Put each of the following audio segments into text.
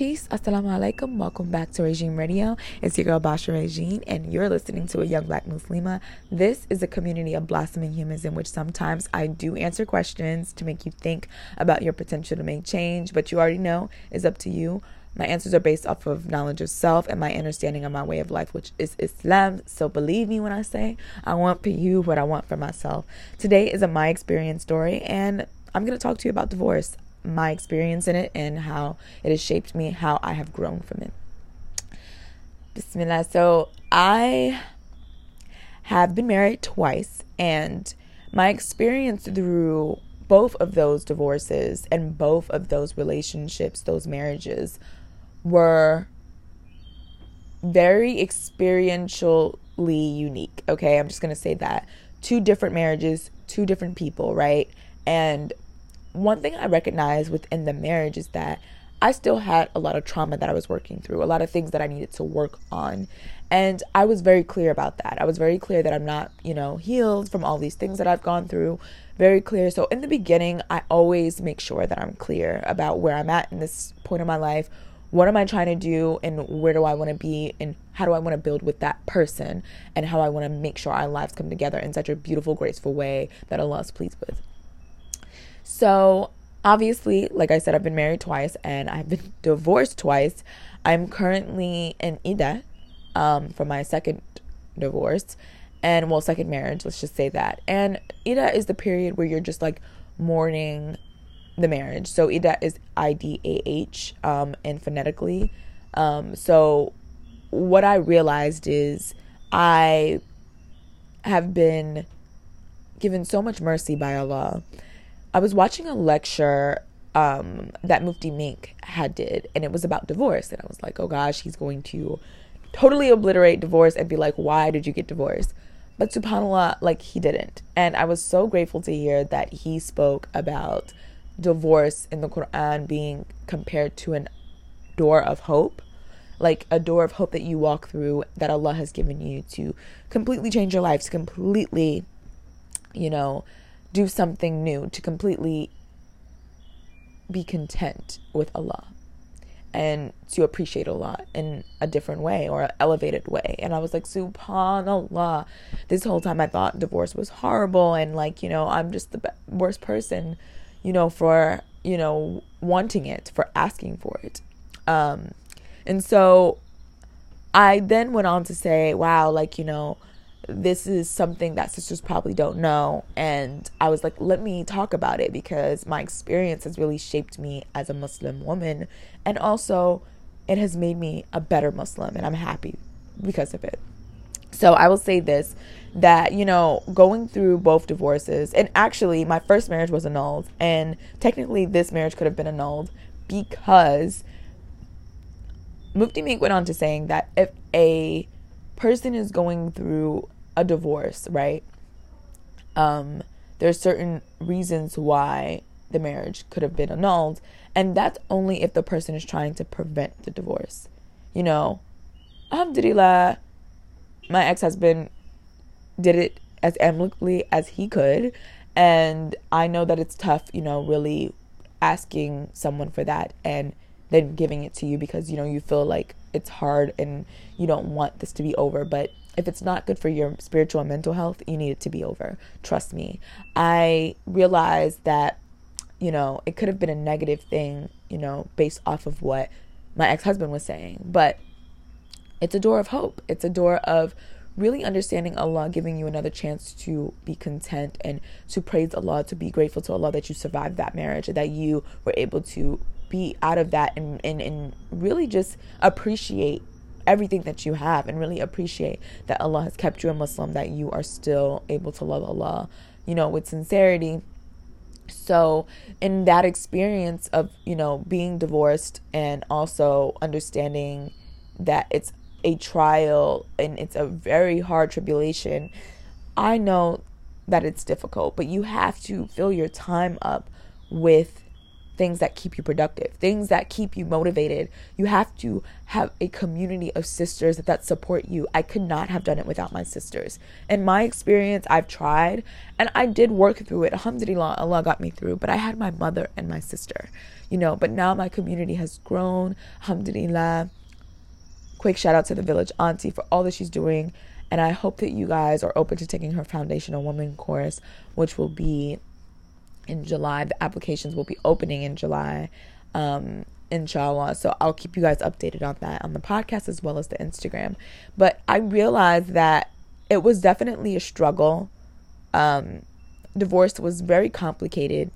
Peace. Assalamu alaikum. Welcome back to Regime Radio. It's your girl Basha Regine, and you're listening to a young black Muslima. This is a community of blossoming humans in which sometimes I do answer questions to make you think about your potential to make change, but you already know it's up to you. My answers are based off of knowledge of self and my understanding of my way of life, which is Islam. So believe me when I say I want for you what I want for myself. Today is a my experience story, and I'm going to talk to you about divorce my experience in it and how it has shaped me, how I have grown from it. Bismillah. So I have been married twice, and my experience through both of those divorces and both of those relationships, those marriages, were very experientially unique. Okay, I'm just gonna say that. Two different marriages, two different people, right? And one thing I recognize within the marriage is that I still had a lot of trauma that I was working through, a lot of things that I needed to work on. And I was very clear about that. I was very clear that I'm not, you know, healed from all these things that I've gone through. Very clear. So in the beginning, I always make sure that I'm clear about where I'm at in this point of my life. What am I trying to do and where do I want to be and how do I want to build with that person and how I want to make sure our lives come together in such a beautiful, graceful way that Allah is pleased with. So, obviously, like I said, I've been married twice and I've been divorced twice. I'm currently in Iddah um, for my second divorce and, well, second marriage, let's just say that. And Iddah is the period where you're just like mourning the marriage. So, Iddah is I D A H um, and phonetically. Um, so, what I realized is I have been given so much mercy by Allah I was watching a lecture um, that Mufti Menk had did, and it was about divorce. And I was like, oh gosh, he's going to totally obliterate divorce and be like, why did you get divorced? But subhanAllah, like he didn't. And I was so grateful to hear that he spoke about divorce in the Quran being compared to an door of hope. Like a door of hope that you walk through that Allah has given you to completely change your life, to completely, you know, do something new, to completely be content with Allah and to appreciate Allah in a different way or an elevated way. And I was like, Subhanallah. This whole time I thought divorce was horrible and like, you know, I'm just the worst person, you know, for, you know, wanting it, for asking for it. Um, and so I then went on to say, wow, like, you know, this is something that sisters probably don't know. And I was like, let me talk about it because my experience has really shaped me as a Muslim woman. And also, it has made me a better Muslim, and I'm happy because of it. So I will say this that, you know, going through both divorces, and actually, my first marriage was annulled, and technically, this marriage could have been annulled because Mufti Menk went on to saying that if a person is going through a divorce, right? Um, there's certain reasons why the marriage could have been annulled, and that's only if the person is trying to prevent the divorce. You know, alhamdulillah, my ex husband did it as amicably as he could, and I know that it's tough, you know, really asking someone for that and then giving it to you because you know you feel like it's hard and you don't want this to be over but if it's not good for your spiritual and mental health you need it to be over. Trust me. I realized that you know it could have been a negative thing you know based off of what my ex-husband was saying. But it's a door of hope. It's a door of really understanding Allah, giving you another chance to be content and to praise Allah, to be grateful to Allah that you survived that marriage, that you were able to be out of that and, and, and really just appreciate everything that you have and really appreciate that Allah has kept you a Muslim, that you are still able to love Allah, you know, with sincerity. So, in that experience of, you know, being divorced and also understanding that it's a trial and it's a very hard tribulation, I know that it's difficult, but you have to fill your time up with things that keep you productive, things that keep you motivated. You have to have a community of sisters that, that support you. I could not have done it without my sisters. In my experience, I've tried and I did work through it. Alhamdulillah, Allah got me through, but I had my mother and my sister. you know, but now my community has grown. Alhamdulillah. Quick shout out to the village auntie for all that she's doing. And I hope that you guys are open to taking her foundational woman course, which will be in July. The applications will be opening in July. Um, inshallah. So I'll keep you guys updated on that on the podcast as well as the Instagram. But I realized that it was definitely a struggle. Um, divorce was very complicated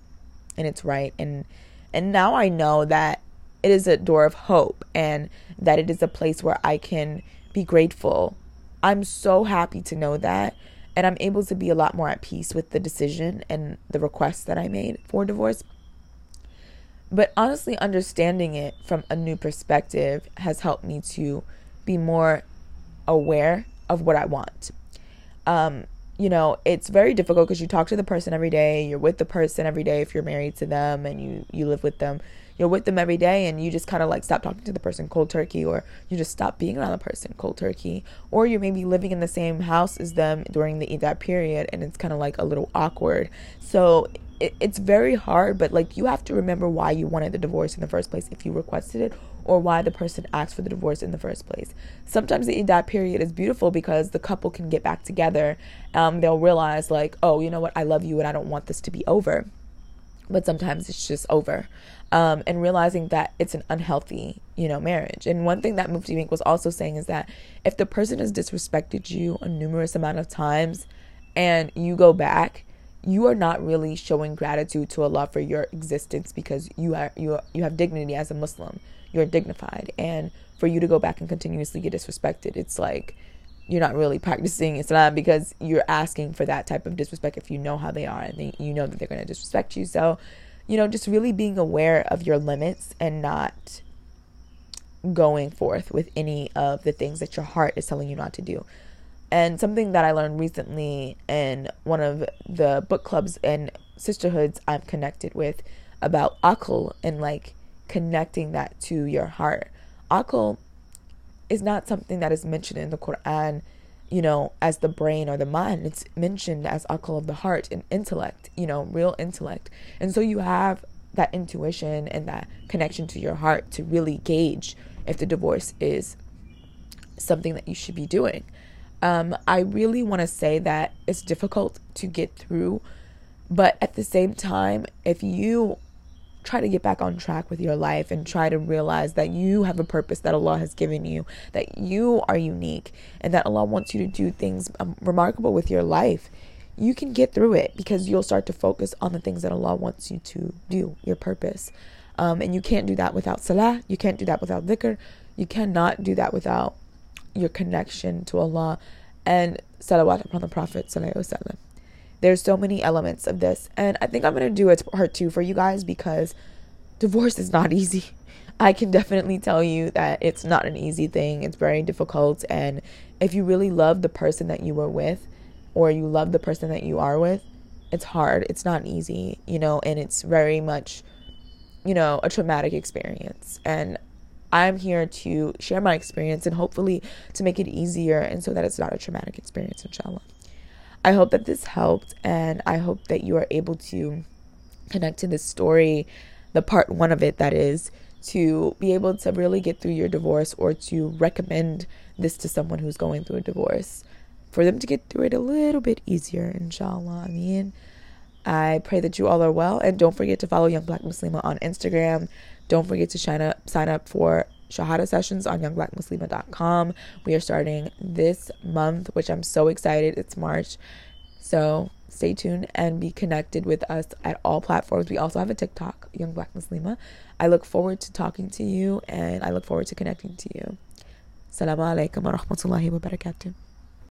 in its right and and now I know that it is a door of hope and that it is a place where I can be grateful. I'm so happy to know that and I'm able to be a lot more at peace with the decision and the request that I made for divorce. But honestly, understanding it from a new perspective has helped me to be more aware of what I want. Um, you know, it's very difficult because you talk to the person every day, you're with the person every day if you're married to them and you you live with them. You're with them every day and you just kind of like stop talking to the person cold turkey or you just stop being around the person cold turkey or you're maybe living in the same house as them during the that period and it's kind of like a little awkward. So it, it's very hard, but like you have to remember why you wanted the divorce in the first place if you requested it or why the person asked for the divorce in the first place. Sometimes the that period is beautiful because the couple can get back together. Um, they'll realize like, oh, you know what, I love you and I don't want this to be over. But sometimes it's just over. Um, and realizing that it's an unhealthy, you know, marriage. And one thing that Mufti Menk was also saying is that if the person has disrespected you a numerous amount of times and you go back, you are not really showing gratitude to Allah for your existence because you are you are, you have dignity as a Muslim. You're dignified, and for you to go back and continuously get disrespected, it's like you're not really practicing Islam because you're asking for that type of disrespect if you know how they are and they, you know that they're going to disrespect you. So, you know, just really being aware of your limits and not going forth with any of the things that your heart is telling you not to do. And something that I learned recently in one of the book clubs and sisterhoods I'm connected with about akal and like connecting that to your heart. Akal is not something that is mentioned in the Quran, you know, as the brain or the mind. It's mentioned as akal of the heart and intellect, you know, real intellect. And so you have that intuition and that connection to your heart to really gauge if the divorce is something that you should be doing. Um, I really want to say that it's difficult to get through, but at the same time, if you try to get back on track with your life and try to realize that you have a purpose that Allah has given you, that you are unique, and that Allah wants you to do things um, remarkable with your life, you can get through it because you'll start to focus on the things that Allah wants you to do, your purpose. Um, and you can't do that without salah, you can't do that without dhikr, you cannot do that without your connection to Allah and salawat upon the Prophet. There's so many elements of this, and I think I'm gonna do a part two for you guys because divorce is not easy. I can definitely tell you that it's not an easy thing. It's very difficult, and if you really love the person that you were with, or you love the person that you are with, it's hard. It's not easy, you know, and it's very much, you know, a traumatic experience. And I'm here to share my experience and hopefully to make it easier and so that it's not a traumatic experience, inshallah. I hope that this helped and I hope that you are able to connect to this story, the part one of it that is, to be able to really get through your divorce or to recommend this to someone who's going through a divorce for them to get through it a little bit easier, inshallah. I mean, I pray that you all are well and don't forget to follow Young Black Muslima on Instagram. Don't forget to sign up, sign up for Shahada sessions on youngblackmuslima.com. We are starting this month, which I'm so excited. It's March. So stay tuned and be connected with us at all platforms. We also have a TikTok, Young Black Muslima. I look forward to talking to you and I look forward to connecting to you. Assalamu alaikum wa rahmatullahi wa barakatuh.